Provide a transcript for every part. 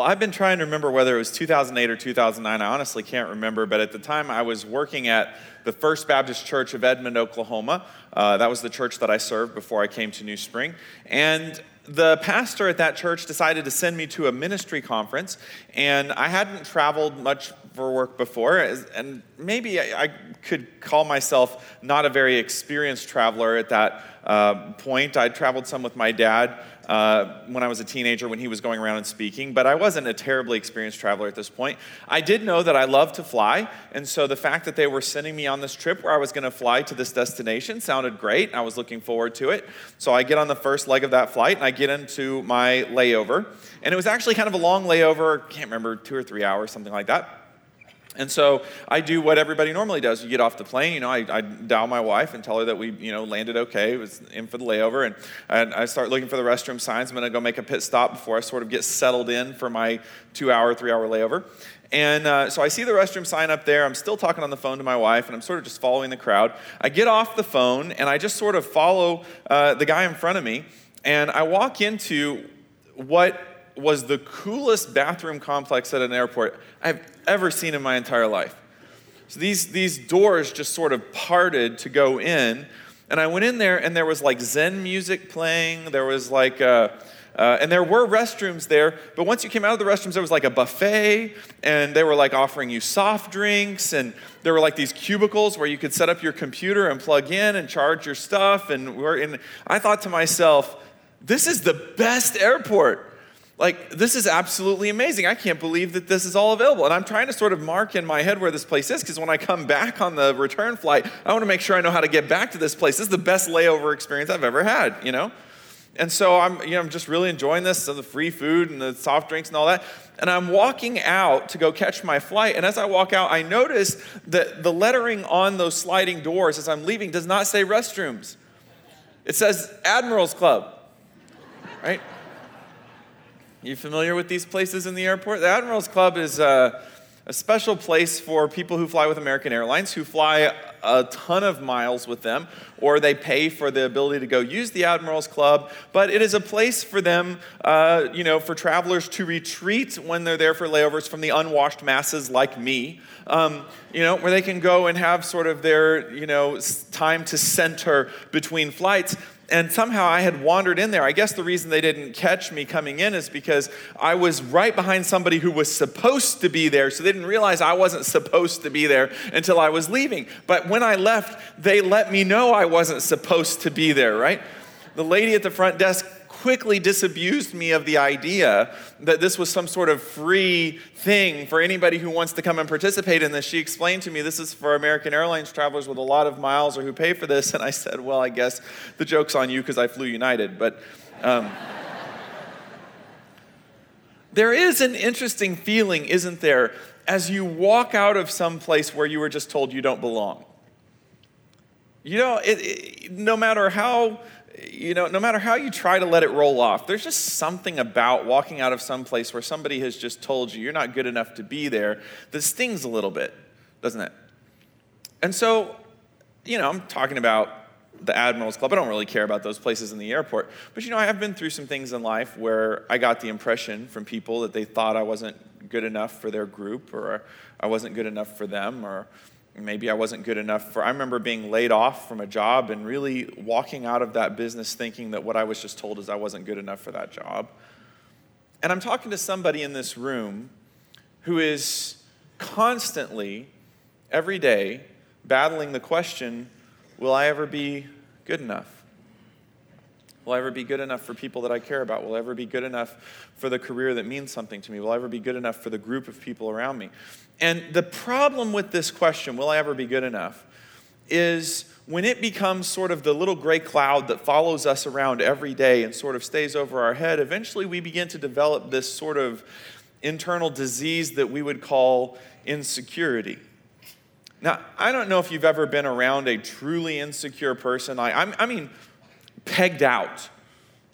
Well, I've been trying to remember whether it was 2008 or 2009. I honestly can't remember, but at the time I was working at the First Baptist Church of Edmond, Oklahoma. Uh, that was the church that I served before I came to New Spring. And the pastor at that church decided to send me to a ministry conference, and I hadn't traveled much for work before, and maybe I could call myself not a very experienced traveler at that uh, point. I traveled some with my dad uh, when I was a teenager when he was going around and speaking, but I wasn't a terribly experienced traveler at this point. I did know that I loved to fly, and so the fact that they were sending me on this trip where I was going to fly to this destination sounded great. I was looking forward to it. So I get on the first leg of that flight and I get into my layover. And it was actually kind of a long layover, I can't remember, two or three hours, something like that. And so I do what everybody normally does. You get off the plane, you know, I, I dial my wife and tell her that we, you know, landed okay. It was in for the layover. And, and I start looking for the restroom signs. I'm going to go make a pit stop before I sort of get settled in for my two hour, three hour layover. And uh, so I see the restroom sign up there. I'm still talking on the phone to my wife, and I'm sort of just following the crowd. I get off the phone, and I just sort of follow uh, the guy in front of me. And I walk into what was the coolest bathroom complex at an airport I've ever seen in my entire life. So these, these doors just sort of parted to go in. And I went in there, and there was like Zen music playing. There was like, uh, uh, and there were restrooms there. But once you came out of the restrooms, there was like a buffet, and they were like offering you soft drinks. And there were like these cubicles where you could set up your computer and plug in and charge your stuff. And, we're in, I thought to myself, this is the best airport like this is absolutely amazing. I can't believe that this is all available. And i'm trying to sort of mark in my head where this place is because when i come back on the return flight i want to make sure i know how to get back to this place. This is the best layover experience i've ever had you know? And so i'm you know i'm just really enjoying this so the free food and the soft drinks and all that. And i'm walking out to go catch my flight. And as i walk out i notice that the lettering on those sliding doors as i'm leaving does not say restrooms. It says admirals club right you familiar with these places in the airport? The Admirals Club is a, a special place for people who fly with American Airlines, who fly a ton of miles with them, or they pay for the ability to go use the Admirals Club. But it is a place for them, uh, you know, for travelers to retreat when they're there for layovers from the unwashed masses like me. Um, you know, where they can go and have sort of their, you know, time to center between flights and somehow I had wandered in there. I guess the reason they didn't catch me coming in is because I was right behind somebody who was supposed to be there, so they didn't realize I wasn't supposed to be there until I was leaving. But when I left, they let me know I wasn't supposed to be there, right? The lady at the front desk quickly disabused me of the idea that this was some sort of free thing for anybody who wants to come and participate in this. She explained to me this is for American Airlines travelers with a lot of miles or who pay for this. And I said, well, I guess the joke's on you because I flew United. But. Um, there is an interesting feeling, isn't there, as you walk out of some place where you were just told you don't belong. You know, it, it, no matter how you know, no matter how you try to let it roll off, there's just something about walking out of some place where somebody has just told you you're not good enough to be there that stings a little bit, doesn't it? And so, you know, I'm talking about the Admirals Club. I don't really care about those places in the airport. But, you know, I have been through some things in life where I got the impression from people that they thought I wasn't good enough for their group or I wasn't good enough for them or maybe I wasn't good enough for. I remember being laid off from a job and really walking out of that business thinking that what I was just told is I wasn't good enough for that job. And I'm talking to somebody in this room who is constantly, every day, battling the question will I ever be good enough? Will I ever be good enough for people that I care about? Will I ever be good enough for the career that means something to me? Will I ever be good enough for the group of people around me? And the problem with this question, will I ever be good enough, is when it becomes sort of the little gray cloud that follows us around every day and sort of stays over our head, eventually we begin to develop this sort of internal disease that we would call insecurity. Now, I don't know if you've ever been around a truly insecure person. I, I mean, pegged out,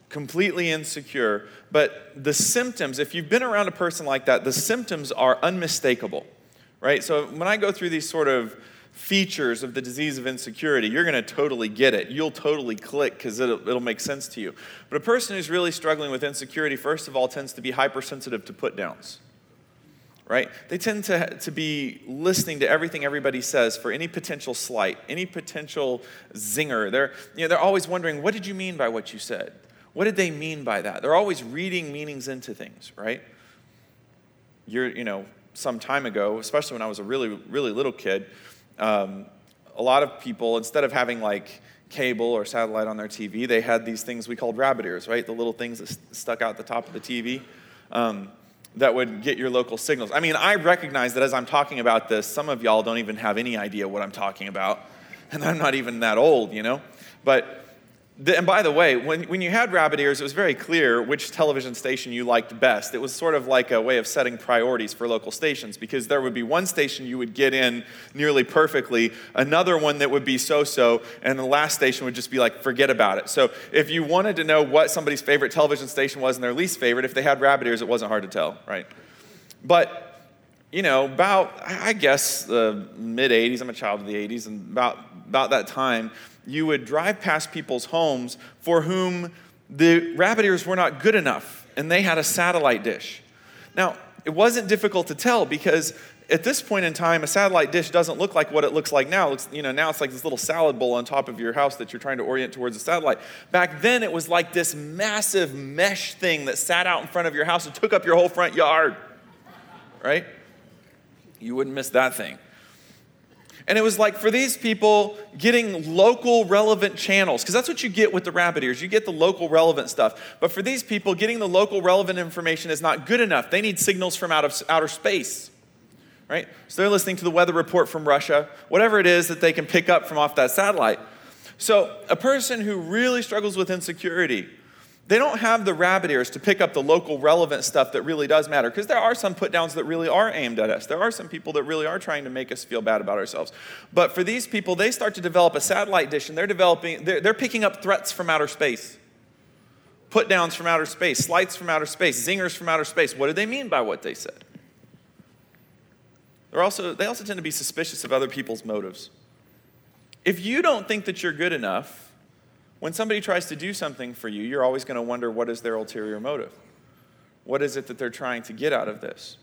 completely insecure. But the symptoms, if you've been around a person like that, the symptoms are unmistakable, right? So when I go through these sort of features of the disease of insecurity, you're going to totally get it. You'll totally click because it'll, it'll make sense to you. But a person who's really struggling with insecurity, first of all, tends to be hypersensitive to put downs. Right? They tend to, to be listening to everything everybody says for any potential slight, any potential zinger. They're, you know, they're always wondering, what did you mean by what you said? What did they mean by that? They're always reading meanings into things, right? You're, you know, some time ago, especially when I was a really, really little kid, um, a lot of people, instead of having like cable or satellite on their TV, they had these things we called rabbit ears, right? The little things that st- stuck out the top of the TV um, that would get your local signals. I mean, I recognize that as I'm talking about this, some of y'all don't even have any idea what I'm talking about. And I'm not even that old, you know? But and by the way, when, when you had rabbit ears, it was very clear which television station you liked best. It was sort of like a way of setting priorities for local stations because there would be one station you would get in nearly perfectly, another one that would be so so, and the last station would just be like, forget about it. So if you wanted to know what somebody's favorite television station was and their least favorite, if they had rabbit ears, it wasn't hard to tell, right? But you know, about, I guess, the mid 80s, I'm a child of the 80s, and about, about that time, you would drive past people's homes for whom the rabbit ears were not good enough and they had a satellite dish. Now, it wasn't difficult to tell because at this point in time, a satellite dish doesn't look like what it looks like now. It looks, you know, now it's like this little salad bowl on top of your house that you're trying to orient towards a satellite. Back then, it was like this massive mesh thing that sat out in front of your house and took up your whole front yard, right? You wouldn't miss that thing. And it was like for these people getting local relevant channels, because that's what you get with the rabbit ears. You get the local relevant stuff. But for these people, getting the local relevant information is not good enough. They need signals from out of outer space. Right? So they're listening to the weather report from Russia, whatever it is that they can pick up from off that satellite. So a person who really struggles with insecurity, they don't have the rabbit ears to pick up the local relevant stuff that really does matter because there are some put downs that really are aimed at us. There are some people that really are trying to make us feel bad about ourselves. But for these people, they start to develop a satellite dish and they're developing, they're, they're picking up threats from outer space, put downs from outer space, slights from outer space, zingers from outer space. What do they mean by what they said? They're also, they also tend to be suspicious of other people's motives. If you don't think that you're good enough, when somebody tries to do something for you, you're always going to wonder what is their ulterior motive? What is it that they're trying to get out of this?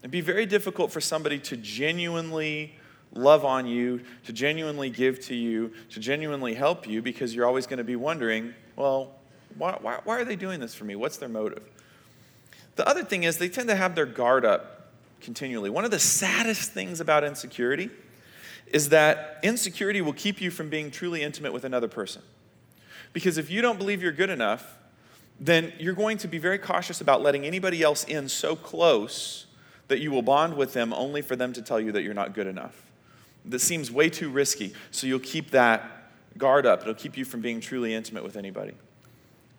It'd be very difficult for somebody to genuinely love on you, to genuinely give to you, to genuinely help you, because you're always going to be wondering, well, why, why, why are they doing this for me? What's their motive? The other thing is, they tend to have their guard up continually. One of the saddest things about insecurity is that insecurity will keep you from being truly intimate with another person. Because if you don't believe you're good enough, then you're going to be very cautious about letting anybody else in so close that you will bond with them only for them to tell you that you're not good enough. That seems way too risky, so you'll keep that guard up. It'll keep you from being truly intimate with anybody.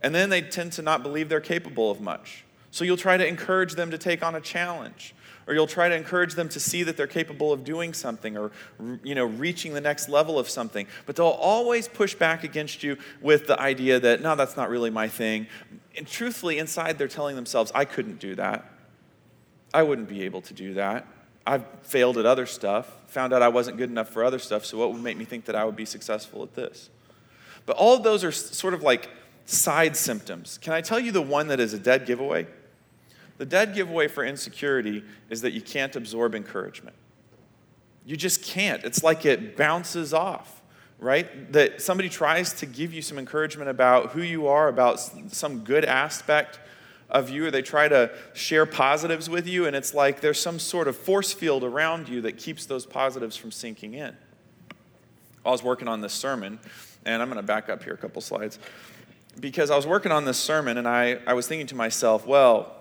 And then they tend to not believe they're capable of much. So you'll try to encourage them to take on a challenge or you'll try to encourage them to see that they're capable of doing something or you know reaching the next level of something. But they'll always push back against you with the idea that no that's not really my thing. And truthfully inside they're telling themselves i couldn't do that. I wouldn't be able to do that. I've failed at other stuff found out i wasn't good enough for other stuff so what would make me think that i would be successful at this? But all of those are sort of like side symptoms. Can i tell you the one that is a dead giveaway the dead giveaway for insecurity is that you can't absorb encouragement. You just can't. It's like it bounces off, right? That somebody tries to give you some encouragement about who you are, about some good aspect of you, or they try to share positives with you, and it's like there's some sort of force field around you that keeps those positives from sinking in. I was working on this sermon, and I'm going to back up here a couple slides, because I was working on this sermon, and I, I was thinking to myself, well,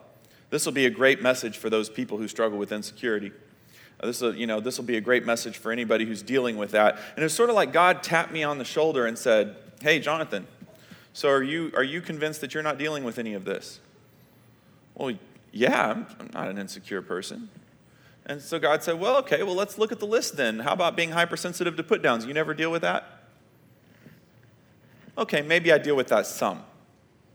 this will be a great message for those people who struggle with insecurity. Uh, this will, you know, this will be a great message for anybody who's dealing with that. And it's sort of like God tapped me on the shoulder and said, Hey, Jonathan, so are you, are you convinced that you're not dealing with any of this? Well, yeah, I'm, I'm not an insecure person. And so God said, Well, okay, well, let's look at the list then. How about being hypersensitive to put downs? You never deal with that? Okay, maybe I deal with that some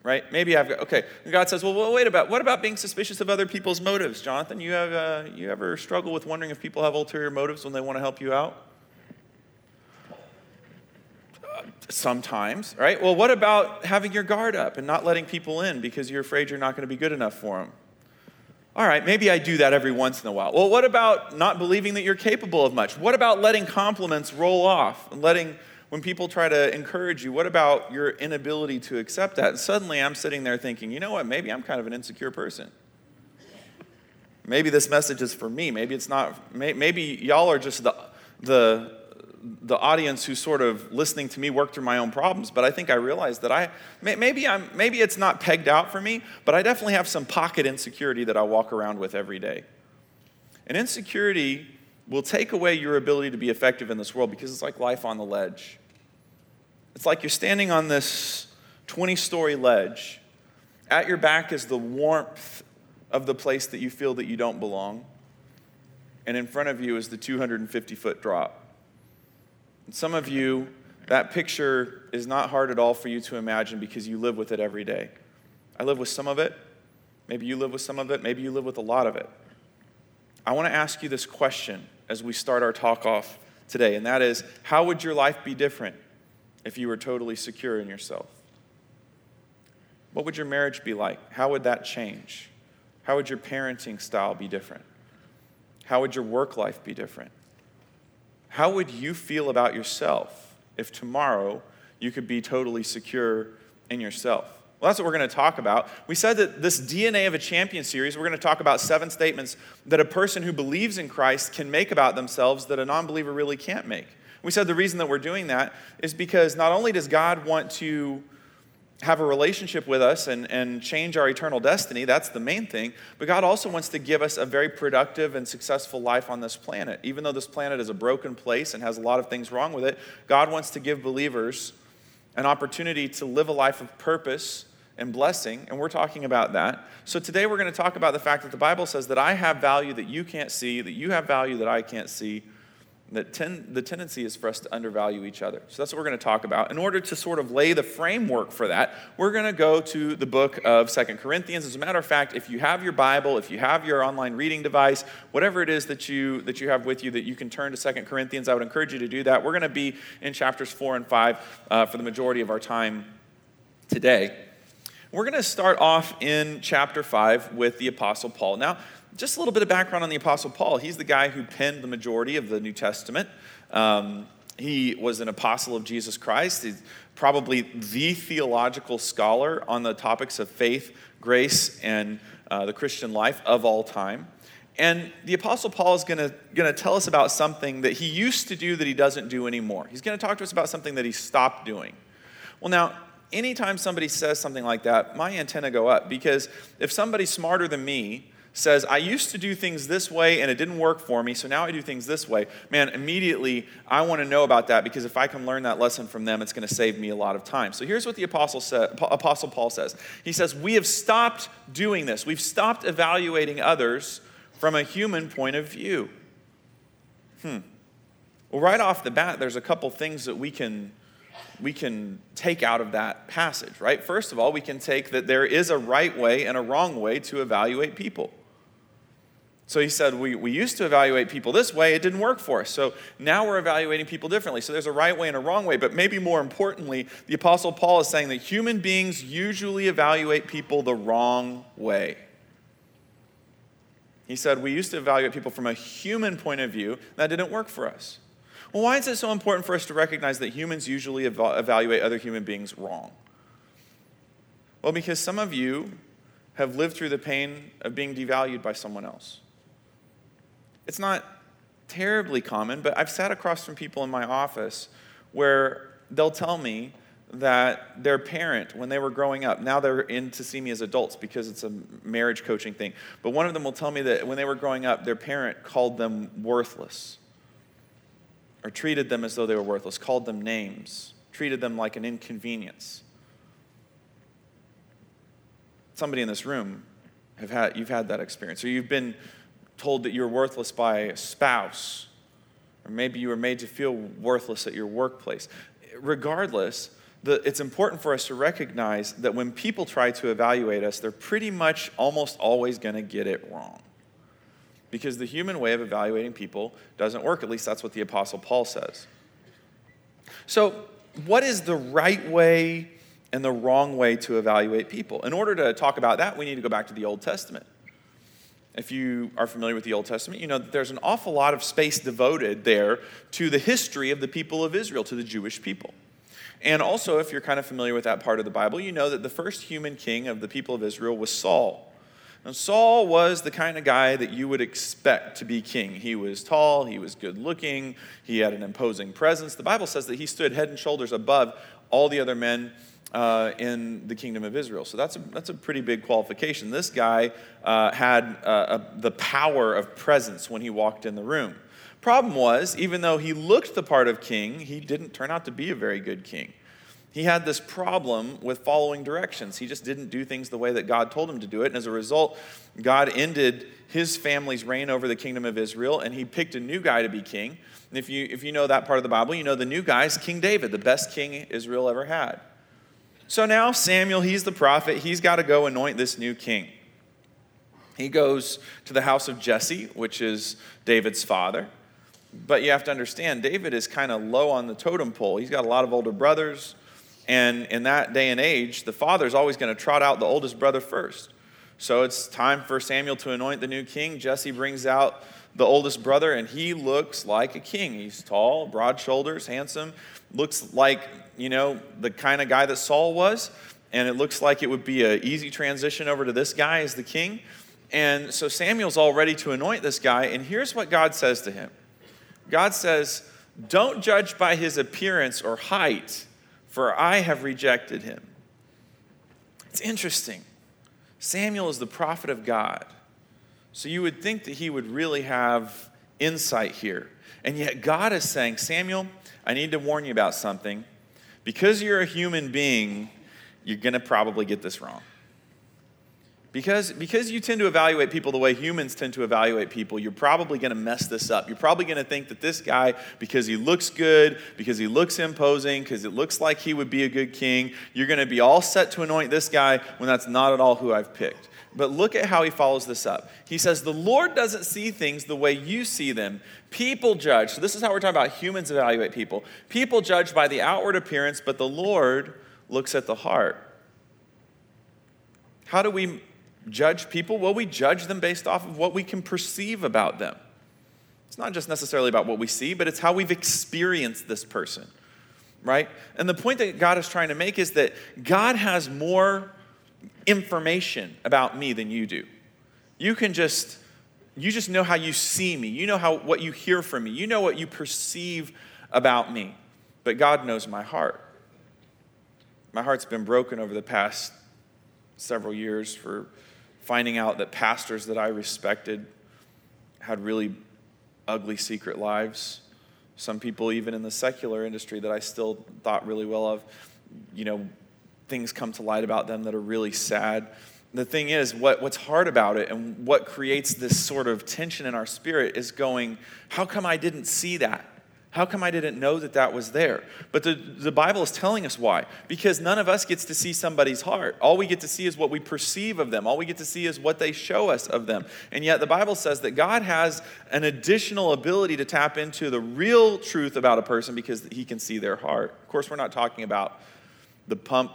right? Maybe I've got, okay. And God says, well, well, wait about, what about being suspicious of other people's motives? Jonathan, you, have, uh, you ever struggle with wondering if people have ulterior motives when they want to help you out? Uh, sometimes, right? Well, what about having your guard up and not letting people in because you're afraid you're not going to be good enough for them? All right, maybe I do that every once in a while. Well, what about not believing that you're capable of much? What about letting compliments roll off and letting when people try to encourage you, what about your inability to accept that? And suddenly I'm sitting there thinking, you know what, maybe I'm kind of an insecure person. Maybe this message is for me. Maybe it's not, maybe y'all are just the, the the audience who's sort of listening to me work through my own problems, but I think I realized that I maybe I'm maybe it's not pegged out for me, but I definitely have some pocket insecurity that I walk around with every day. And insecurity will take away your ability to be effective in this world because it's like life on the ledge. It's like you're standing on this 20 story ledge. At your back is the warmth of the place that you feel that you don't belong. And in front of you is the 250 foot drop. And some of you, that picture is not hard at all for you to imagine because you live with it every day. I live with some of it. Maybe you live with some of it. Maybe you live with a lot of it. I want to ask you this question as we start our talk off today, and that is how would your life be different if you were totally secure in yourself? What would your marriage be like? How would that change? How would your parenting style be different? How would your work life be different? How would you feel about yourself if tomorrow you could be totally secure in yourself? Well, that's what we're going to talk about. We said that this DNA of a champion series, we're going to talk about seven statements that a person who believes in Christ can make about themselves that a non believer really can't make. We said the reason that we're doing that is because not only does God want to have a relationship with us and, and change our eternal destiny. That's the main thing. But God also wants to give us a very productive and successful life on this planet. Even though this planet is a broken place and has a lot of things wrong with it, God wants to give believers an opportunity to live a life of purpose and blessing. And we're talking about that. So today we're going to talk about the fact that the Bible says that I have value that you can't see, that you have value that I can't see that ten, the tendency is for us to undervalue each other. So that's what we're going to talk about. In order to sort of lay the framework for that, we're going to go to the book of Second Corinthians. As a matter of fact, if you have your Bible, if you have your online reading device, whatever it is that you that you have with you that you can turn to Second Corinthians, I would encourage you to do that. We're going to be in chapters 4 and 5 uh, for the majority of our time today. We're going to start off in chapter 5 with the Apostle Paul. Now, just a little bit of background on the Apostle Paul. He's the guy who penned the majority of the New Testament. Um, he was an apostle of Jesus Christ. He's probably the theological scholar on the topics of faith, grace, and uh, the Christian life of all time. And the Apostle Paul is going to tell us about something that he used to do that he doesn't do anymore. He's going to talk to us about something that he stopped doing. Well, now, anytime somebody says something like that, my antenna go up because if somebody's smarter than me says, I used to do things this way and it didn't work for me, so now I do things this way, man, immediately I want to know about that because if I can learn that lesson from them, it's going to save me a lot of time. So here's what the Apostle, sa- Apostle Paul says He says, We have stopped doing this, we've stopped evaluating others from a human point of view. Hmm. Well, right off the bat, there's a couple things that we can we can take out of that passage, right? First of all, we can take that there is a right way and a wrong way to evaluate people. So he said, we, we used to evaluate people this way, it didn't work for us. So now we're evaluating people differently. So there's a right way and a wrong way. But maybe more importantly, the Apostle Paul is saying that human beings usually evaluate people the wrong way. He said, We used to evaluate people from a human point of view, that didn't work for us. Well, why is it so important for us to recognize that humans usually ev- evaluate other human beings wrong? Well, because some of you have lived through the pain of being devalued by someone else. It's not terribly common, but I've sat across from people in my office where they'll tell me that their parent, when they were growing up, now they're in to see me as adults because it's a marriage coaching thing, but one of them will tell me that when they were growing up, their parent called them worthless or treated them as though they were worthless, called them names, treated them like an inconvenience. Somebody in this room have had you've had that experience, or you've been told that you're worthless by a spouse, or maybe you were made to feel worthless at your workplace. Regardless, the, it's important for us to recognize that when people try to evaluate us, they're pretty much almost always going to get it wrong. Because the human way of evaluating people doesn't work. At least that's what the Apostle Paul says. So, what is the right way and the wrong way to evaluate people? In order to talk about that, we need to go back to the Old Testament. If you are familiar with the Old Testament, you know that there's an awful lot of space devoted there to the history of the people of Israel, to the Jewish people. And also, if you're kind of familiar with that part of the Bible, you know that the first human king of the people of Israel was Saul. And Saul was the kind of guy that you would expect to be king. He was tall, he was good looking, he had an imposing presence. The Bible says that he stood head and shoulders above all the other men uh, in the kingdom of Israel. So that's a, that's a pretty big qualification. This guy uh, had uh, a, the power of presence when he walked in the room. Problem was, even though he looked the part of king, he didn't turn out to be a very good king. He had this problem with following directions. He just didn't do things the way that God told him to do it. And as a result, God ended his family's reign over the kingdom of Israel, and he picked a new guy to be king. And if you, if you know that part of the Bible, you know the new guy is King David, the best king Israel ever had. So now Samuel, he's the prophet, he's got to go anoint this new king. He goes to the house of Jesse, which is David's father. But you have to understand, David is kind of low on the totem pole. He's got a lot of older brothers. And in that day and age, the father's always going to trot out the oldest brother first. So it's time for Samuel to anoint the new king. Jesse brings out the oldest brother, and he looks like a king. He's tall, broad shoulders, handsome, looks like, you know, the kind of guy that Saul was. And it looks like it would be an easy transition over to this guy as the king. And so Samuel's all ready to anoint this guy. And here's what God says to him God says, Don't judge by his appearance or height, for I have rejected him. It's interesting. Samuel is the prophet of God. So you would think that he would really have insight here. And yet God is saying, Samuel, I need to warn you about something. Because you're a human being, you're going to probably get this wrong. Because, because you tend to evaluate people the way humans tend to evaluate people, you're probably going to mess this up. You're probably going to think that this guy, because he looks good, because he looks imposing, because it looks like he would be a good king, you're going to be all set to anoint this guy when that's not at all who I've picked. But look at how he follows this up. He says, The Lord doesn't see things the way you see them. People judge. So, this is how we're talking about humans evaluate people. People judge by the outward appearance, but the Lord looks at the heart. How do we judge people? Well, we judge them based off of what we can perceive about them. It's not just necessarily about what we see, but it's how we've experienced this person, right? And the point that God is trying to make is that God has more information about me than you do. You can just you just know how you see me. You know how what you hear from me. You know what you perceive about me. But God knows my heart. My heart's been broken over the past several years for finding out that pastors that I respected had really ugly secret lives. Some people, even in the secular industry that I still thought really well of, you know, things come to light about them that are really sad. The thing is, what, what's hard about it and what creates this sort of tension in our spirit is going, how come I didn't see that? How come I didn't know that that was there? But the, the Bible is telling us why. Because none of us gets to see somebody's heart. All we get to see is what we perceive of them. All we get to see is what they show us of them. And yet the Bible says that God has an additional ability to tap into the real truth about a person because he can see their heart. Of course, we're not talking about the pump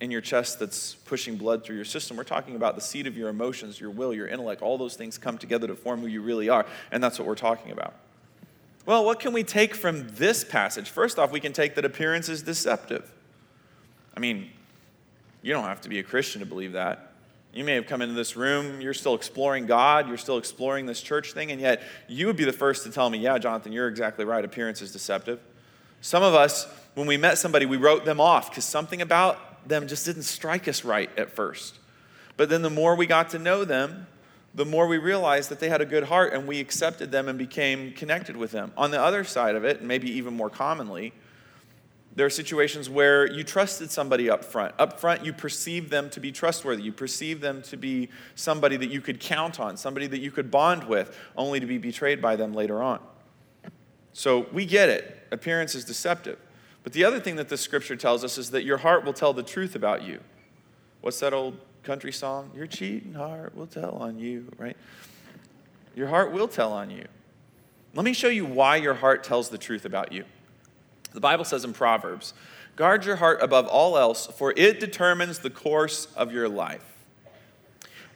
in your chest that's pushing blood through your system. We're talking about the seat of your emotions, your will, your intellect. All those things come together to form who you really are. And that's what we're talking about. Well, what can we take from this passage? First off, we can take that appearance is deceptive. I mean, you don't have to be a Christian to believe that. You may have come into this room, you're still exploring God, you're still exploring this church thing, and yet you would be the first to tell me, yeah, Jonathan, you're exactly right. Appearance is deceptive. Some of us, when we met somebody, we wrote them off because something about them just didn't strike us right at first. But then the more we got to know them, the more we realized that they had a good heart and we accepted them and became connected with them. On the other side of it, and maybe even more commonly, there are situations where you trusted somebody up front. Up front, you perceived them to be trustworthy. You perceived them to be somebody that you could count on, somebody that you could bond with, only to be betrayed by them later on. So we get it. Appearance is deceptive. But the other thing that the scripture tells us is that your heart will tell the truth about you. What's that old country song? Your cheating heart will tell on you, right? Your heart will tell on you. Let me show you why your heart tells the truth about you. The Bible says in Proverbs, guard your heart above all else, for it determines the course of your life.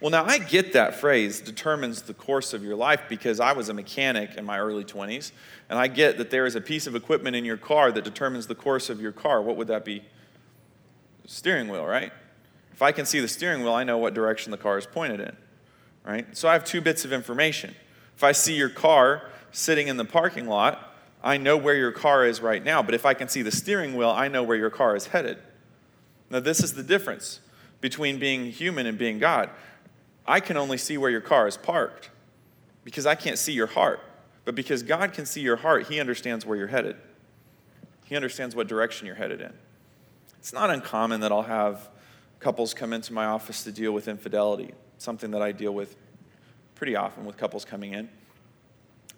Well, now I get that phrase, determines the course of your life, because I was a mechanic in my early 20s, and I get that there is a piece of equipment in your car that determines the course of your car. What would that be? Steering wheel, right? If I can see the steering wheel, I know what direction the car is pointed in, right? So I have two bits of information. If I see your car sitting in the parking lot, I know where your car is right now, but if I can see the steering wheel, I know where your car is headed. Now, this is the difference between being human and being God. I can only see where your car is parked because I can't see your heart. But because God can see your heart, He understands where you're headed. He understands what direction you're headed in. It's not uncommon that I'll have couples come into my office to deal with infidelity, something that I deal with pretty often with couples coming in.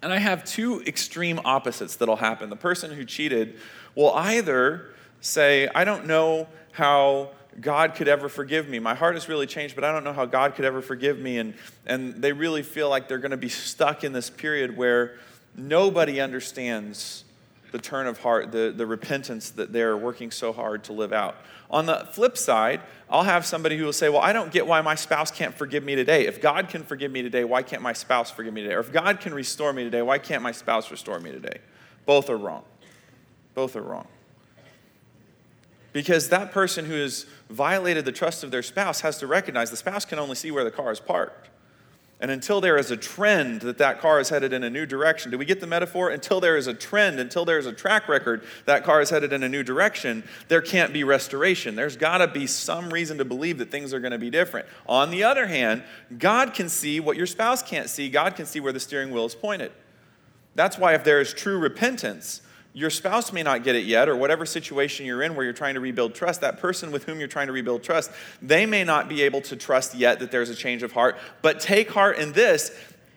And I have two extreme opposites that'll happen. The person who cheated will either say, I don't know how God could ever forgive me. My heart has really changed, but I don't know how God could ever forgive me. And, and they really feel like they're going to be stuck in this period where nobody understands the turn of heart, the, the repentance that they're working so hard to live out. On the flip side, I'll have somebody who will say, Well, I don't get why my spouse can't forgive me today. If God can forgive me today, why can't my spouse forgive me today? Or if God can restore me today, why can't my spouse restore me today? Both are wrong. Both are wrong. Because that person who has violated the trust of their spouse has to recognize the spouse can only see where the car is parked. And until there is a trend that that car is headed in a new direction, do we get the metaphor? Until there is a trend, until there is a track record that car is headed in a new direction, there can't be restoration. There's got to be some reason to believe that things are going to be different. On the other hand, God can see what your spouse can't see. God can see where the steering wheel is pointed. That's why if there is true repentance, your spouse may not get it yet, or whatever situation you're in where you're trying to rebuild trust, that person with whom you're trying to rebuild trust, they may not be able to trust yet that there's a change of heart. But take heart in this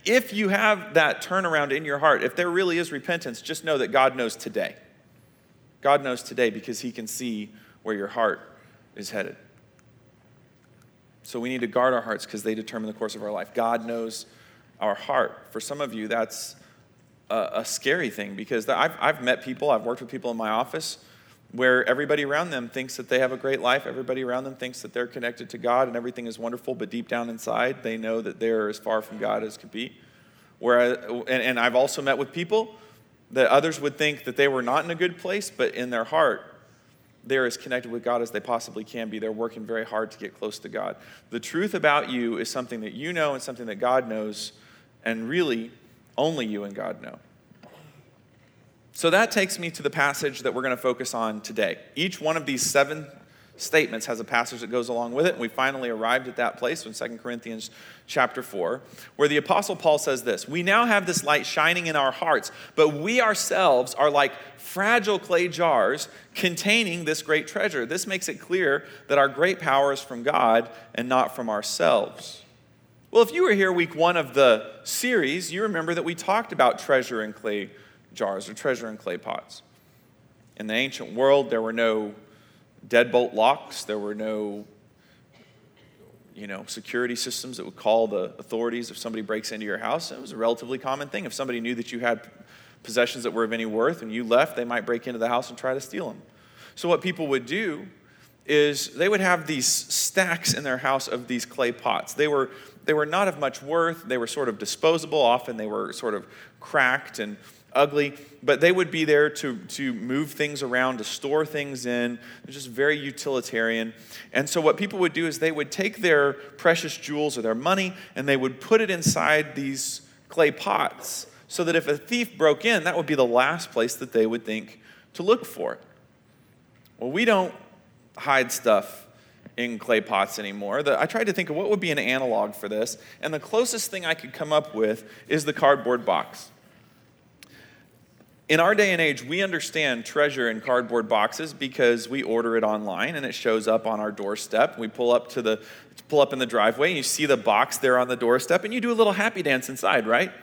if you have that turnaround in your heart, if there really is repentance, just know that God knows today. God knows today because He can see where your heart is headed. So we need to guard our hearts because they determine the course of our life. God knows our heart. For some of you, that's a, a scary thing because I've, I've met people, I've worked with people in my office where everybody around them thinks that they have a great life. Everybody around them thinks that they're connected to God and everything is wonderful, but deep down inside, they know that they're as far from God as could be. Whereas, and, and I've also met with people that others would think that they were not in a good place, but in their heart, they're as connected with God as they possibly can be. They're working very hard to get close to God. The truth about you is something that you know and something that God knows, and really, only you and God know. So that takes me to the passage that we're going to focus on today. Each one of these seven statements has a passage that goes along with it, and we finally arrived at that place in 2 Corinthians chapter 4, where the apostle Paul says this, "We now have this light shining in our hearts, but we ourselves are like fragile clay jars containing this great treasure." This makes it clear that our great power is from God and not from ourselves. Well, if you were here week one of the series, you remember that we talked about treasure in clay jars or treasure in clay pots. In the ancient world, there were no deadbolt locks, there were no you know, security systems that would call the authorities if somebody breaks into your house. It was a relatively common thing. If somebody knew that you had possessions that were of any worth and you left, they might break into the house and try to steal them. So, what people would do is they would have these stacks in their house of these clay pots. They were, they were not of much worth, they were sort of disposable. Often they were sort of cracked and ugly, but they would be there to, to move things around, to store things in. They're just very utilitarian. And so, what people would do is they would take their precious jewels or their money and they would put it inside these clay pots so that if a thief broke in, that would be the last place that they would think to look for it. Well, we don't hide stuff in clay pots anymore. The, I tried to think of what would be an analog for this, and the closest thing I could come up with is the cardboard box. In our day and age, we understand treasure in cardboard boxes because we order it online and it shows up on our doorstep. We pull up to the pull up in the driveway and you see the box there on the doorstep and you do a little happy dance inside, right?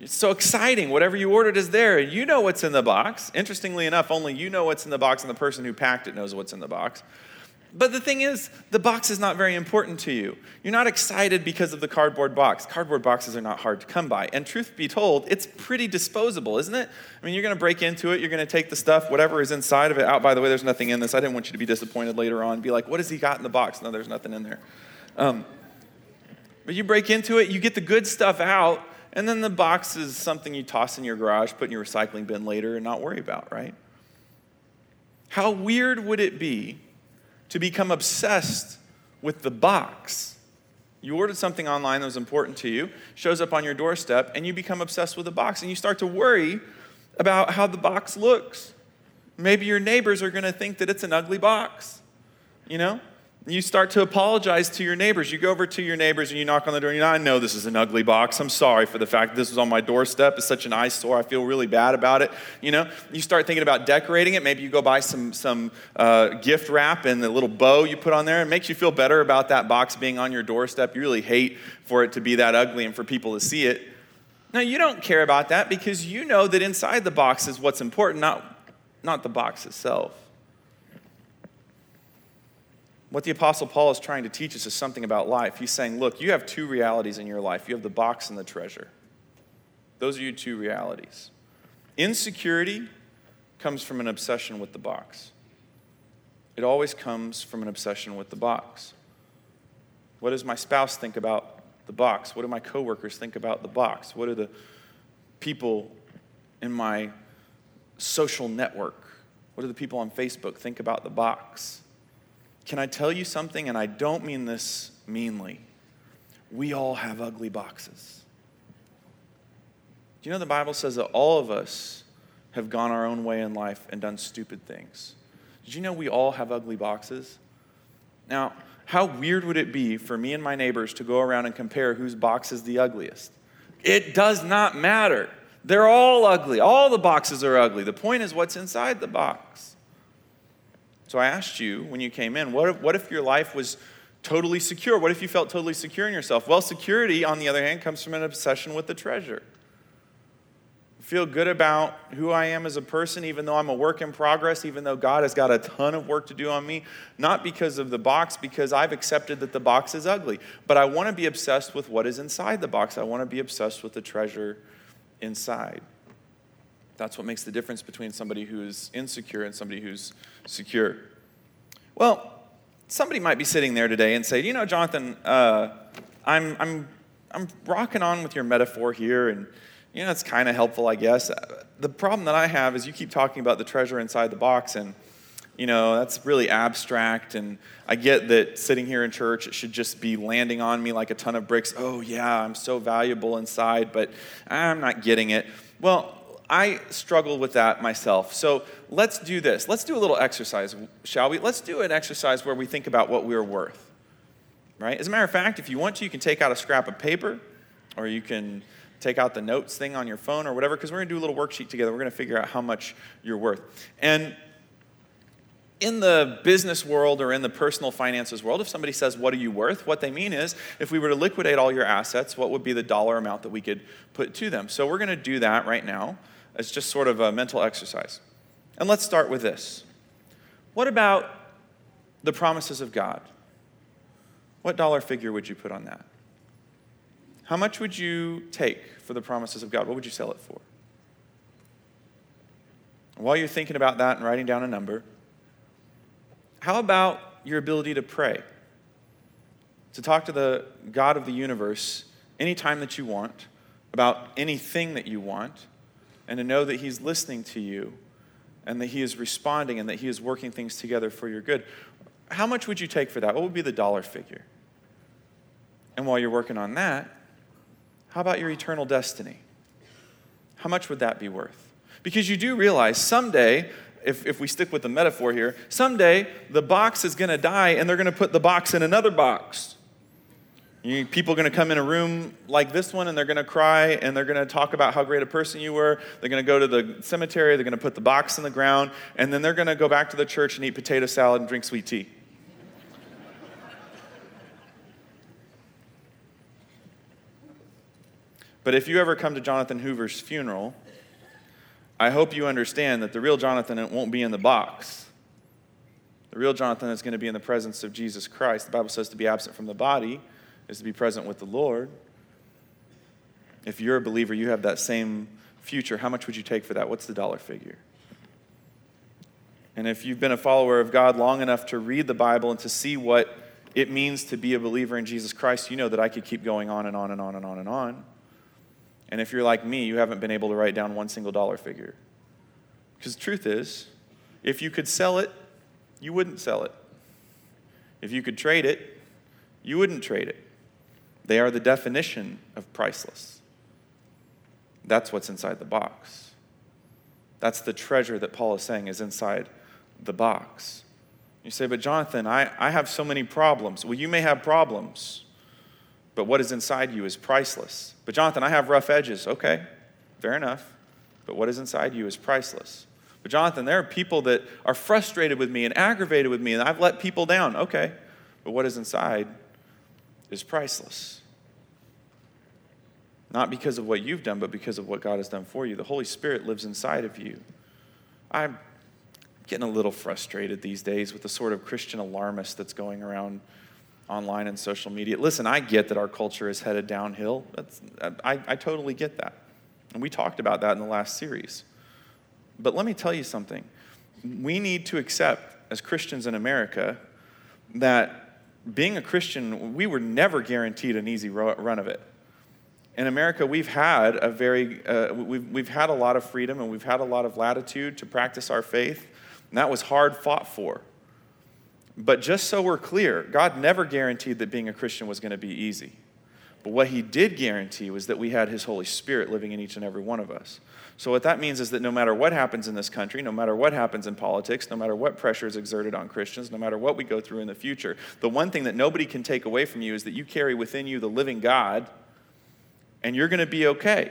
It's so exciting. Whatever you ordered is there. And you know what's in the box. Interestingly enough, only you know what's in the box and the person who packed it knows what's in the box. But the thing is, the box is not very important to you. You're not excited because of the cardboard box. Cardboard boxes are not hard to come by. And truth be told, it's pretty disposable, isn't it? I mean, you're going to break into it, you're going to take the stuff, whatever is inside of it, out. By the way, there's nothing in this. I didn't want you to be disappointed later on. Be like, what has he got in the box? No, there's nothing in there. Um, but you break into it, you get the good stuff out, and then the box is something you toss in your garage, put in your recycling bin later, and not worry about, right? How weird would it be to become obsessed with the box? You ordered something online that was important to you, shows up on your doorstep, and you become obsessed with the box, and you start to worry about how the box looks. Maybe your neighbors are going to think that it's an ugly box, you know? You start to apologize to your neighbors. You go over to your neighbors and you knock on the door and you know, I know this is an ugly box. I'm sorry for the fact that this was on my doorstep. It's such an eyesore. I feel really bad about it. You know, you start thinking about decorating it. Maybe you go buy some, some uh, gift wrap and the little bow you put on there. It makes you feel better about that box being on your doorstep. You really hate for it to be that ugly and for people to see it. Now, you don't care about that because you know that inside the box is what's important, not, not the box itself. What the Apostle Paul is trying to teach us is something about life. He's saying, look, you have two realities in your life you have the box and the treasure. Those are your two realities. Insecurity comes from an obsession with the box, it always comes from an obsession with the box. What does my spouse think about the box? What do my coworkers think about the box? What do the people in my social network, what do the people on Facebook think about the box? Can I tell you something? And I don't mean this meanly. We all have ugly boxes. Do you know the Bible says that all of us have gone our own way in life and done stupid things? Did you know we all have ugly boxes? Now, how weird would it be for me and my neighbors to go around and compare whose box is the ugliest? It does not matter. They're all ugly. All the boxes are ugly. The point is what's inside the box. So I asked you when you came in, what if, what if your life was totally secure? What if you felt totally secure in yourself? Well, security, on the other hand, comes from an obsession with the treasure. I feel good about who I am as a person, even though I'm a work in progress, even though God has got a ton of work to do on me, not because of the box, because I've accepted that the box is ugly. But I want to be obsessed with what is inside the box. I want to be obsessed with the treasure inside. That's what makes the difference between somebody who's insecure and somebody who's secure. Well, somebody might be sitting there today and say, you know, Jonathan, uh, I'm, I'm, I'm rocking on with your metaphor here, and you know, it's kind of helpful, I guess. The problem that I have is you keep talking about the treasure inside the box, and you know, that's really abstract. And I get that sitting here in church, it should just be landing on me like a ton of bricks. Oh, yeah, I'm so valuable inside, but I'm not getting it. Well, I struggle with that myself. So let's do this. Let's do a little exercise, shall we? Let's do an exercise where we think about what we're worth. Right? As a matter of fact, if you want to, you can take out a scrap of paper or you can take out the notes thing on your phone or whatever, because we're going to do a little worksheet together. We're going to figure out how much you're worth. And in the business world or in the personal finances world, if somebody says, What are you worth? what they mean is, if we were to liquidate all your assets, what would be the dollar amount that we could put to them? So we're going to do that right now. It's just sort of a mental exercise. And let's start with this. What about the promises of God? What dollar figure would you put on that? How much would you take for the promises of God? What would you sell it for? While you're thinking about that and writing down a number, how about your ability to pray? To talk to the God of the universe anytime that you want, about anything that you want, and to know that He's listening to you and that He is responding and that He is working things together for your good. How much would you take for that? What would be the dollar figure? And while you're working on that, how about your eternal destiny? How much would that be worth? Because you do realize someday, if, if we stick with the metaphor here, someday the box is going to die and they're going to put the box in another box. People are going to come in a room like this one and they're going to cry and they're going to talk about how great a person you were. They're going to go to the cemetery, they're going to put the box in the ground, and then they're going to go back to the church and eat potato salad and drink sweet tea. But if you ever come to Jonathan Hoover's funeral, I hope you understand that the real Jonathan won't be in the box. The real Jonathan is going to be in the presence of Jesus Christ. The Bible says to be absent from the body is to be present with the Lord. If you're a believer, you have that same future. How much would you take for that? What's the dollar figure? And if you've been a follower of God long enough to read the Bible and to see what it means to be a believer in Jesus Christ, you know that I could keep going on and on and on and on and on. And if you're like me, you haven't been able to write down one single dollar figure. Because the truth is, if you could sell it, you wouldn't sell it. If you could trade it, you wouldn't trade it. They are the definition of priceless. That's what's inside the box. That's the treasure that Paul is saying is inside the box. You say, but Jonathan, I, I have so many problems. Well, you may have problems, but what is inside you is priceless. But Jonathan, I have rough edges. Okay, fair enough. But what is inside you is priceless. But Jonathan, there are people that are frustrated with me and aggravated with me, and I've let people down. Okay, but what is inside is priceless. Not because of what you've done, but because of what God has done for you. The Holy Spirit lives inside of you. I'm getting a little frustrated these days with the sort of Christian alarmist that's going around online and social media. Listen, I get that our culture is headed downhill. That's, I, I totally get that. And we talked about that in the last series. But let me tell you something. We need to accept, as Christians in America, that being a Christian, we were never guaranteed an easy run of it. In America, we've had a very, uh, we've, we've had a lot of freedom and we've had a lot of latitude to practice our faith, and that was hard fought for. But just so we're clear, God never guaranteed that being a Christian was going to be easy. But what He did guarantee was that we had His Holy Spirit living in each and every one of us. So, what that means is that no matter what happens in this country, no matter what happens in politics, no matter what pressure is exerted on Christians, no matter what we go through in the future, the one thing that nobody can take away from you is that you carry within you the living God, and you're going to be okay.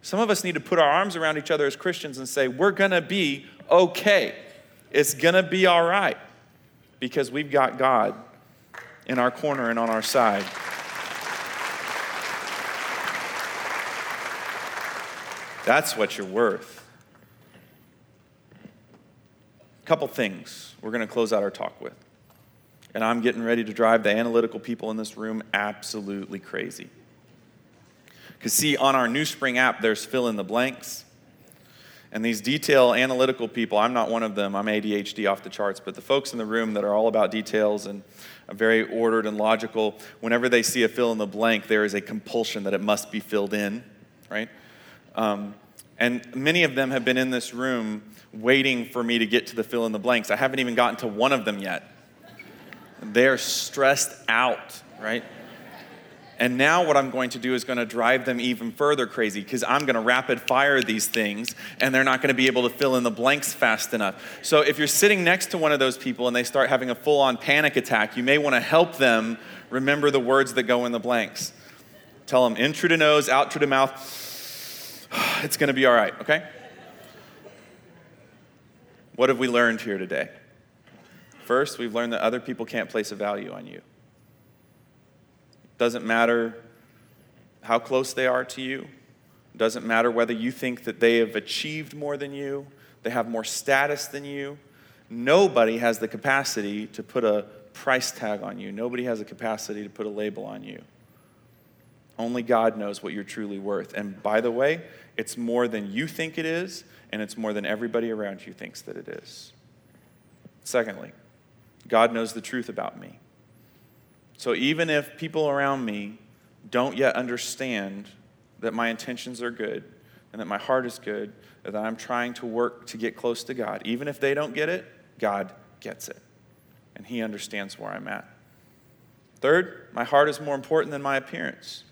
Some of us need to put our arms around each other as Christians and say, We're going to be okay. It's going to be all right because we've got God in our corner and on our side. That's what you're worth. A couple things we're going to close out our talk with. And I'm getting ready to drive the analytical people in this room absolutely crazy. Because, see, on our New Spring app, there's fill in the blanks. And these detail analytical people, I'm not one of them, I'm ADHD off the charts, but the folks in the room that are all about details and very ordered and logical, whenever they see a fill in the blank, there is a compulsion that it must be filled in, right? Um, and many of them have been in this room waiting for me to get to the fill in the blanks. I haven't even gotten to one of them yet. They're stressed out, right? And now what I'm going to do is going to drive them even further crazy because I'm going to rapid fire these things and they're not going to be able to fill in the blanks fast enough. So if you're sitting next to one of those people and they start having a full on panic attack, you may want to help them remember the words that go in the blanks. Tell them in through the nose, out through the mouth. It's going to be all right, okay? What have we learned here today? First, we've learned that other people can't place a value on you. Doesn't matter how close they are to you. Doesn't matter whether you think that they have achieved more than you, they have more status than you. Nobody has the capacity to put a price tag on you. Nobody has the capacity to put a label on you. Only God knows what you're truly worth. And by the way, it's more than you think it is, and it's more than everybody around you thinks that it is. Secondly, God knows the truth about me. So even if people around me don't yet understand that my intentions are good and that my heart is good, and that I'm trying to work to get close to God, even if they don't get it, God gets it. And He understands where I'm at. Third, my heart is more important than my appearance.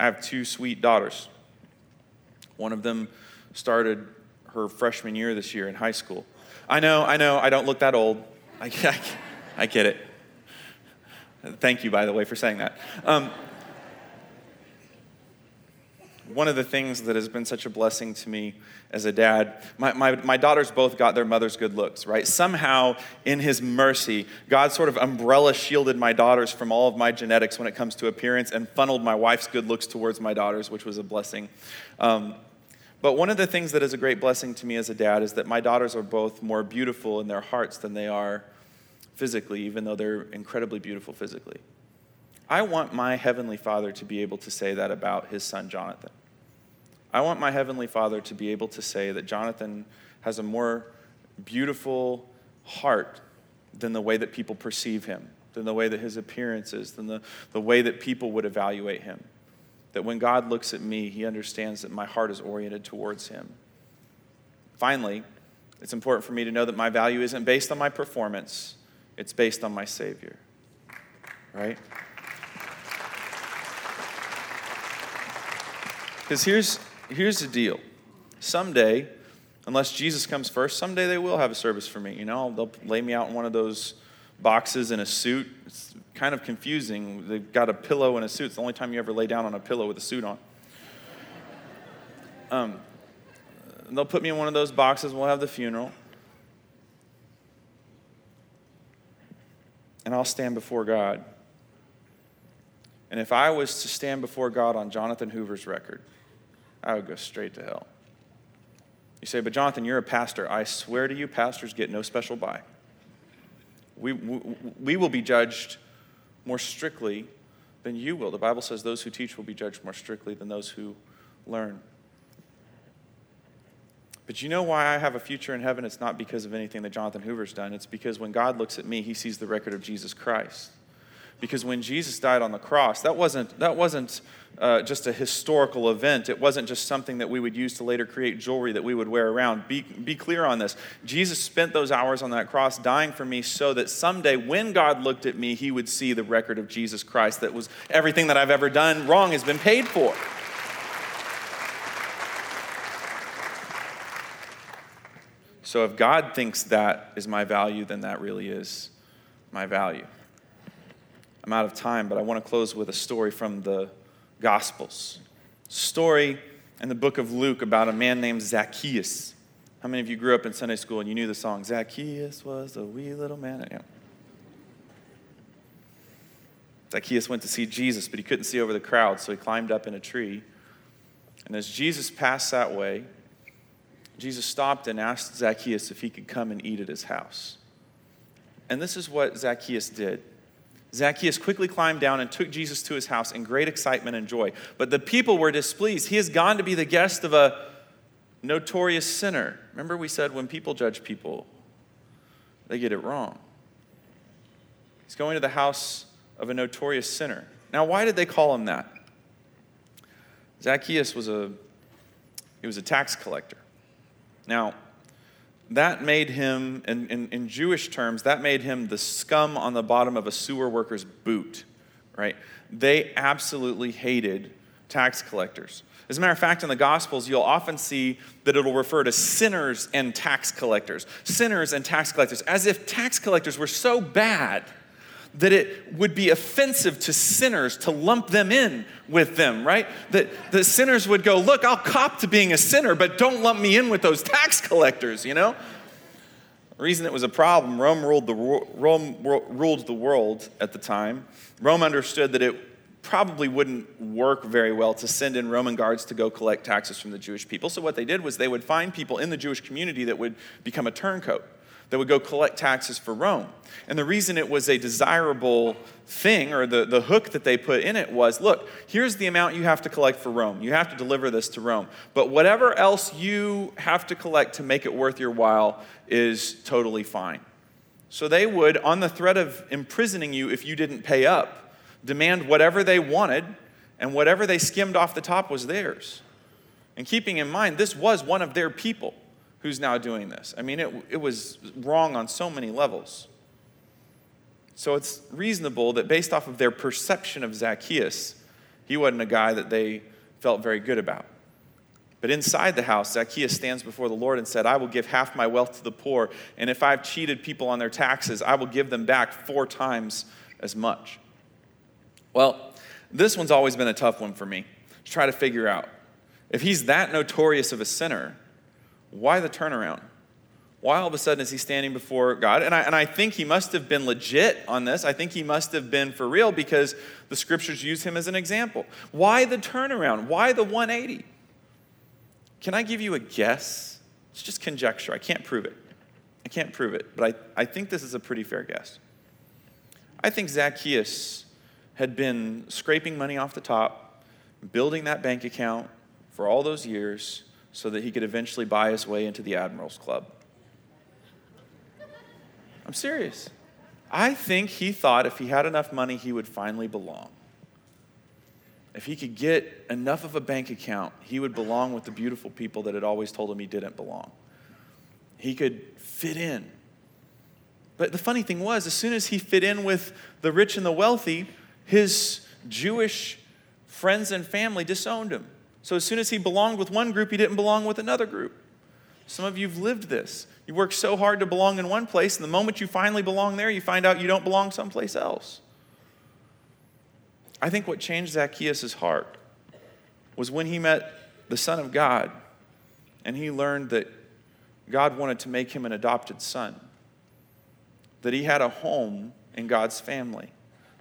I have two sweet daughters. One of them started her freshman year this year in high school. I know, I know, I don't look that old. I, I, I get it. Thank you, by the way, for saying that. Um, one of the things that has been such a blessing to me as a dad, my, my, my, daughters both got their mother's good looks, right? Somehow, in His mercy, God sort of umbrella shielded my daughters from all of my genetics when it comes to appearance and funneled my wife's good looks towards my daughters, which was a blessing. Um, But one of the things that is a great blessing to me as a dad is that my daughters are both more beautiful in their hearts than they are physically, even though they're incredibly beautiful physically. I want my Heavenly Father to be able to say that about his son Jonathan. I want my Heavenly Father to be able to say that Jonathan has a more beautiful heart than the way that people perceive him, than the way that his appearance is, than the, the way that people would evaluate him. That when God looks at me, he understands that my heart is oriented towards him. Finally, it's important for me to know that my value isn't based on my performance, it's based on my Savior. Right? Because here's, here's the deal. Someday, unless Jesus comes first, someday they will have a service for me. You know, they'll lay me out in one of those boxes in a suit. It's kind of confusing. They've got a pillow and a suit. It's the only time you ever lay down on a pillow with a suit on. Um, they'll put me in one of those boxes. We'll have the funeral. And I'll stand before God. And if I was to stand before God on Jonathan Hoover's record, I would go straight to hell. You say, but Jonathan, you're a pastor. I swear to you, pastors get no special bye. We, we, we will be judged more strictly than you will. The Bible says those who teach will be judged more strictly than those who learn. But you know why I have a future in heaven? It's not because of anything that Jonathan Hoover's done. It's because when God looks at me, he sees the record of Jesus Christ. Because when Jesus died on the cross, that wasn't, that wasn't uh, just a historical event. It wasn't just something that we would use to later create jewelry that we would wear around. Be, be clear on this. Jesus spent those hours on that cross dying for me so that someday when God looked at me, he would see the record of Jesus Christ that was everything that I've ever done wrong has been paid for. So if God thinks that is my value, then that really is my value. I'm out of time, but I want to close with a story from the Gospels. Story in the book of Luke about a man named Zacchaeus. How many of you grew up in Sunday school and you knew the song, Zacchaeus was a wee little man? Yeah. Zacchaeus went to see Jesus, but he couldn't see over the crowd, so he climbed up in a tree. And as Jesus passed that way, Jesus stopped and asked Zacchaeus if he could come and eat at his house. And this is what Zacchaeus did. Zacchaeus quickly climbed down and took Jesus to his house in great excitement and joy. But the people were displeased. He has gone to be the guest of a notorious sinner. Remember, we said when people judge people, they get it wrong. He's going to the house of a notorious sinner. Now, why did they call him that? Zacchaeus was a he was a tax collector. Now, that made him, in, in, in, Jewish terms, that made him the scum on the bottom of a sewer worker's boot, right? They absolutely hated tax collectors. As a matter of fact, in the Gospels, you'll often see that it'll refer to sinners and tax collectors. Sinners and tax collectors, as if tax collectors were so bad that it would be offensive to sinners to lump them in with them, right? That the sinners would go, Look, I'll cop to being a sinner, but don't lump me in with those tax collectors, you know? The reason it was a problem, Rome ruled the, Rome ruled the world at the time. Rome understood that it probably wouldn't work very well to send in Roman guards to go collect taxes from the Jewish people. So, what they did was they would find people in the Jewish community that would become a turncoat that would go collect taxes for Rome. And the reason it was a desirable thing, or the, the hook that they put in it, was look, here's the amount you have to collect for Rome. You have to deliver this to Rome. But whatever else you have to collect to make it worth your while is totally fine. So they would, on the threat of imprisoning you if you didn't pay up, demand whatever they wanted, and whatever they skimmed off the top was theirs. And keeping in mind, this was one of their people who's now doing this. I mean, it, it was wrong on so many levels. So it's reasonable that based off of their perception of Zacchaeus, he wasn't a guy that they felt very good about. But inside the house, Zacchaeus stands before the Lord and said, I will give half my wealth to the poor, and if I've cheated people on their taxes, I will give them back four times as much. Well, this one's always been a tough one for me to try to figure out. If he's that notorious of a sinner, why the turnaround? Why all of a sudden is he standing before God? And I, and I think he must have been legit on this. I think he must have been for real because the scriptures use him as an example. Why the turnaround? Why the 180? Can I give you a guess? It's just conjecture. I can't prove it. I can't prove it, but I, I think this is a pretty fair guess. I think Zacchaeus had been scraping money off the top, building that bank account for all those years so that he could eventually buy his way into the Admirals Club. I'm serious. I think he thought if he had enough money, he would finally belong. If he could get enough of a bank account, he would belong with the beautiful people that had always told him he didn't belong. He could fit in. But the funny thing was, as soon as he fit in with the rich and the wealthy, his Jewish friends and family disowned him. So as soon as he belonged with one group, he didn't belong with another group. Some of you have lived this. You work so hard to belong in one place, and the moment you finally belong there, you find out you don't belong someplace else. I think what changed Zacchaeus' heart was when he met the Son of God and he learned that God wanted to make him an adopted son, that he had a home in God's family,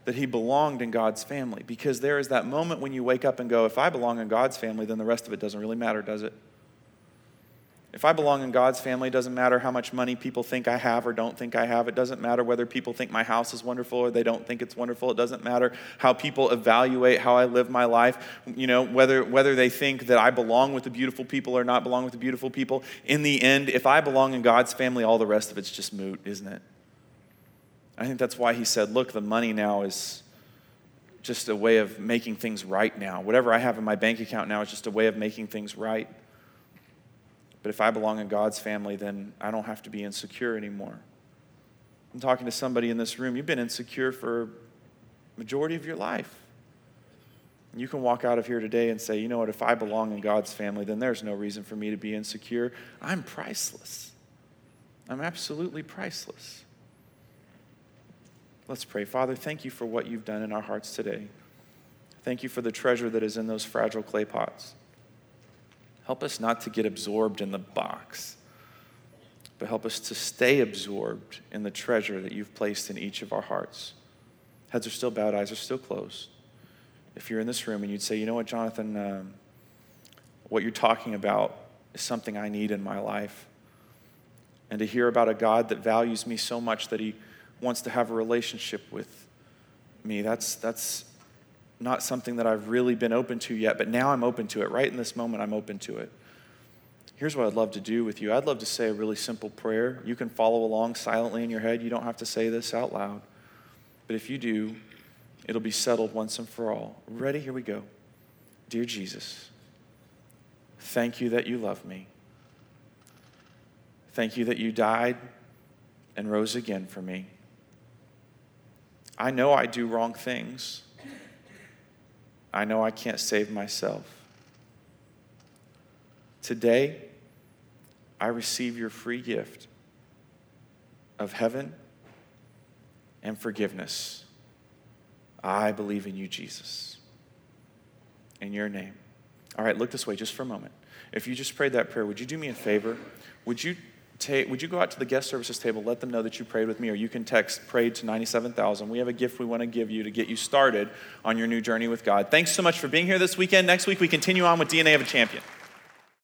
that he belonged in God's family. Because there is that moment when you wake up and go, if I belong in God's family, then the rest of it doesn't really matter, does it? If I belong in God's family, it doesn't matter how much money people think I have or don't think I have. It doesn't matter whether people think my house is wonderful or they don't think it's wonderful. It doesn't matter how people evaluate how I live my life, you know, whether, whether they think that I belong with the beautiful people or not belong with the beautiful people. In the end, if I belong in God's family, all the rest of it's just moot, isn't it? I think that's why he said, look, the money now is just a way of making things right now. Whatever I have in my bank account now is just a way of making things right. But if I belong in God's family, then I don't have to be insecure anymore. I'm talking to somebody in this room, you've been insecure for majority of your life. You can walk out of here today and say, you know what, if I belong in God's family, then there's no reason for me to be insecure. I'm priceless. I'm absolutely priceless. Let's pray. Father, thank you for what you've done in our hearts today. Thank you for the treasure that is in those fragile clay pots. Help us not to get absorbed in the box, but help us to stay absorbed in the treasure that you've placed in each of our hearts. Heads are still bowed, eyes are still closed. If you're in this room and you'd say, you know what, Jonathan, um, what you're talking about is something I need in my life. And to hear about a God that values me so much that he wants to have a relationship with me, that's, that's not something that I've really been open to yet, but now I'm open to it. Right in this moment, I'm open to it. Here's what I'd love to do with you I'd love to say a really simple prayer. You can follow along silently in your head. You don't have to say this out loud. But if you do, it'll be settled once and for all. Ready? Here we go. Dear Jesus, thank you that you love me. Thank you that you died and rose again for me. I know I do wrong things. I know I can't save myself. Today, I receive your free gift of heaven and forgiveness. I believe in you, Jesus. In your name. All right, look this way just for a moment. If you just prayed that prayer, would you do me a favor? Would you take, would you go out to the guest services table, let them know that you prayed with me, or you can text prayed to 97,000. We have a gift we want to give you to get you started on your new journey with God. Thanks so much for being here this weekend. Next week, we continue on with DNA of a Champion.